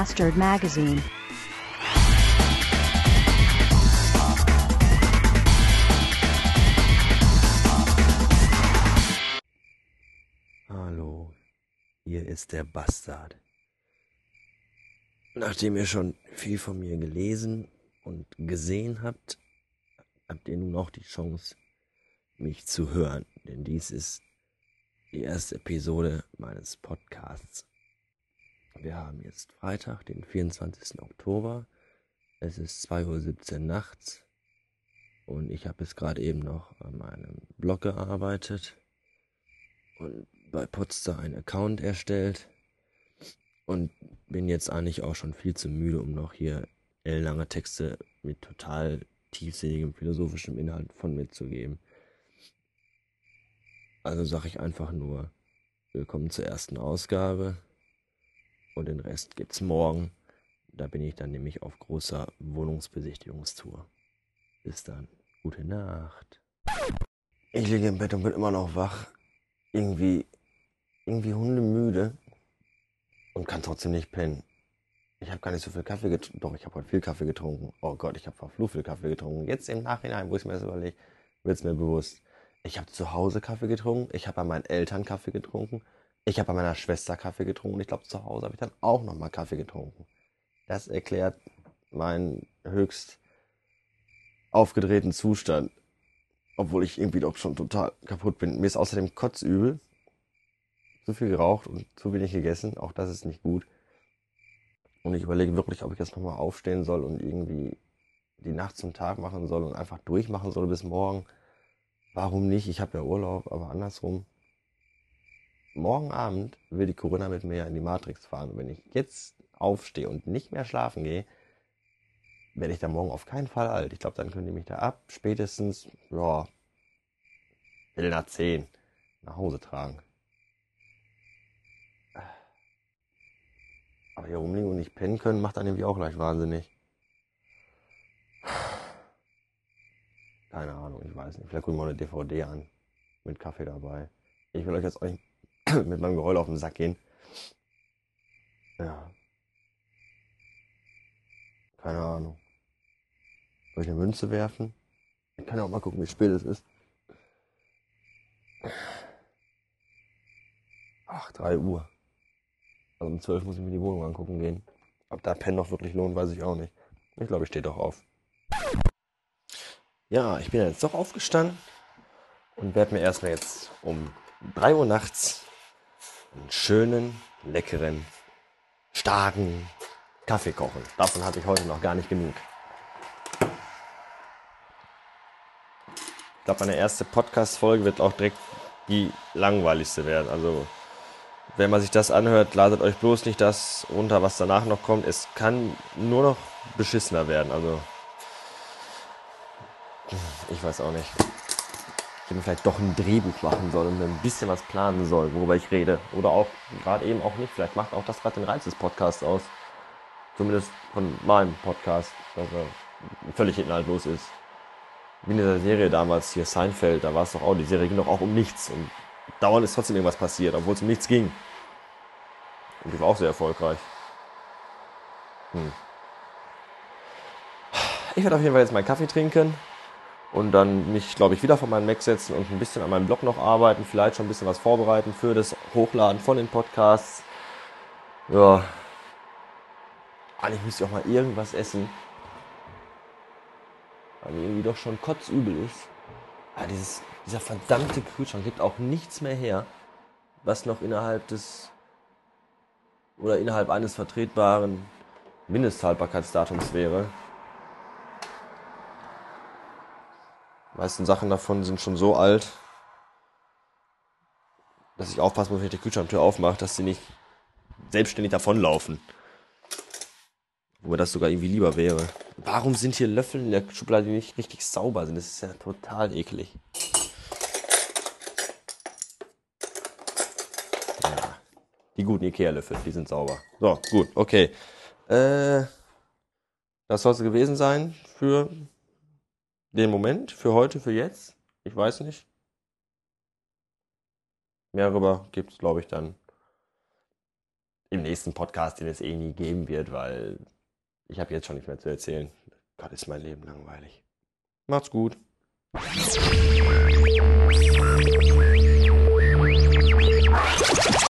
Mustard Magazine. Hallo, hier ist der Bastard. Nachdem ihr schon viel von mir gelesen und gesehen habt, habt ihr nun auch die Chance, mich zu hören, denn dies ist die erste Episode meines Podcasts. Wir haben jetzt Freitag, den 24. Oktober. Es ist 2.17 Uhr nachts und ich habe jetzt gerade eben noch an meinem Blog gearbeitet und bei Potsdam einen Account erstellt und bin jetzt eigentlich auch schon viel zu müde, um noch hier ellenlange Texte mit total tiefsinnigem philosophischem Inhalt von mir zu geben. Also sage ich einfach nur, willkommen zur ersten Ausgabe und den Rest gibt's morgen. Da bin ich dann nämlich auf großer Wohnungsbesichtigungstour. Bis dann. Gute Nacht. Ich liege im Bett und bin immer noch wach. Irgendwie, irgendwie hundemüde und kann trotzdem nicht pennen. Ich habe gar nicht so viel Kaffee getrunken. Doch, ich habe heute viel Kaffee getrunken. Oh Gott, ich habe verflucht viel Kaffee getrunken. Jetzt im Nachhinein, wo ich mir das überlege, wird es mir bewusst. Ich habe zu Hause Kaffee getrunken. Ich habe bei meinen Eltern Kaffee getrunken. Ich habe bei meiner Schwester Kaffee getrunken. Ich glaube, zu Hause habe ich dann auch nochmal Kaffee getrunken. Das erklärt meinen höchst aufgedrehten Zustand. Obwohl ich irgendwie doch schon total kaputt bin. Mir ist außerdem kotzübel. Zu viel geraucht und zu wenig gegessen. Auch das ist nicht gut. Und ich überlege wirklich, ob ich jetzt nochmal aufstehen soll und irgendwie die Nacht zum Tag machen soll und einfach durchmachen soll bis morgen. Warum nicht? Ich habe ja Urlaub, aber andersrum. Morgen Abend will die Corinna mit mir in die Matrix fahren. Und wenn ich jetzt aufstehe und nicht mehr schlafen gehe, werde ich da morgen auf keinen Fall alt. Ich glaube, dann können die mich da ab spätestens, ja, Viertel nach zehn nach Hause tragen. Aber hier rumliegen und nicht pennen können, macht dann irgendwie auch gleich wahnsinnig. Keine Ahnung, ich weiß nicht. Vielleicht gucken wir mal eine DVD an. Mit Kaffee dabei. Ich will euch jetzt nicht mit meinem Geheul auf den Sack gehen. Ja. Keine Ahnung. Soll ich eine Münze werfen? Ich kann auch mal gucken, wie spät es ist. Ach, 3 Uhr. Also um 12 muss ich mir die Wohnung angucken gehen. Ob da Pen noch wirklich lohnt, weiß ich auch nicht. Ich glaube, ich stehe doch auf. Ja, ich bin jetzt doch aufgestanden und werde mir erstmal jetzt um 3 Uhr nachts einen schönen, leckeren, starken Kaffee kochen. Davon hatte ich heute noch gar nicht genug. Ich glaube, meine erste Podcast-Folge wird auch direkt die langweiligste werden. Also, wenn man sich das anhört, ladet euch bloß nicht das runter, was danach noch kommt. Es kann nur noch beschissener werden. Also, ich weiß auch nicht. Ich hätte vielleicht doch ein Drehbuch machen soll und ein bisschen was planen soll, worüber ich rede. Oder auch gerade eben auch nicht. Vielleicht macht auch das gerade den Reiz des Podcasts aus. Zumindest von meinem Podcast, dass er völlig inhaltlos ist. Wie in dieser Serie damals hier Seinfeld, da war es doch auch, die Serie ging doch auch um nichts. Und dauernd ist trotzdem irgendwas passiert, obwohl es um nichts ging. Und die war auch sehr erfolgreich. Hm. Ich werde auf jeden Fall jetzt meinen Kaffee trinken und dann mich, glaube ich, wieder vor meinen Mac setzen und ein bisschen an meinem Blog noch arbeiten, vielleicht schon ein bisschen was vorbereiten für das Hochladen von den Podcasts. Ja. Eigentlich müsste ich auch mal irgendwas essen. Weil mir irgendwie doch schon kotzübel ist. Aber dieses, dieser verdammte Kühlschrank gibt auch nichts mehr her, was noch innerhalb des oder innerhalb eines vertretbaren Mindesthaltbarkeitsdatums wäre. Die meisten Sachen davon sind schon so alt, dass ich aufpassen muss, wenn ich die Kühlschranktür aufmache, dass sie nicht selbstständig davonlaufen. Wo mir das sogar irgendwie lieber wäre. Warum sind hier Löffel in der Schublade, die nicht richtig sauber sind? Das ist ja total eklig. Ja. Die guten Ikea-Löffel, die sind sauber. So, gut, okay. Äh, das soll es gewesen sein für den Moment für heute, für jetzt. Ich weiß nicht. Mehr darüber gibt es, glaube ich, dann im nächsten Podcast, den es eh nie geben wird, weil ich habe jetzt schon nicht mehr zu erzählen. Gott, ist mein Leben langweilig. Macht's gut.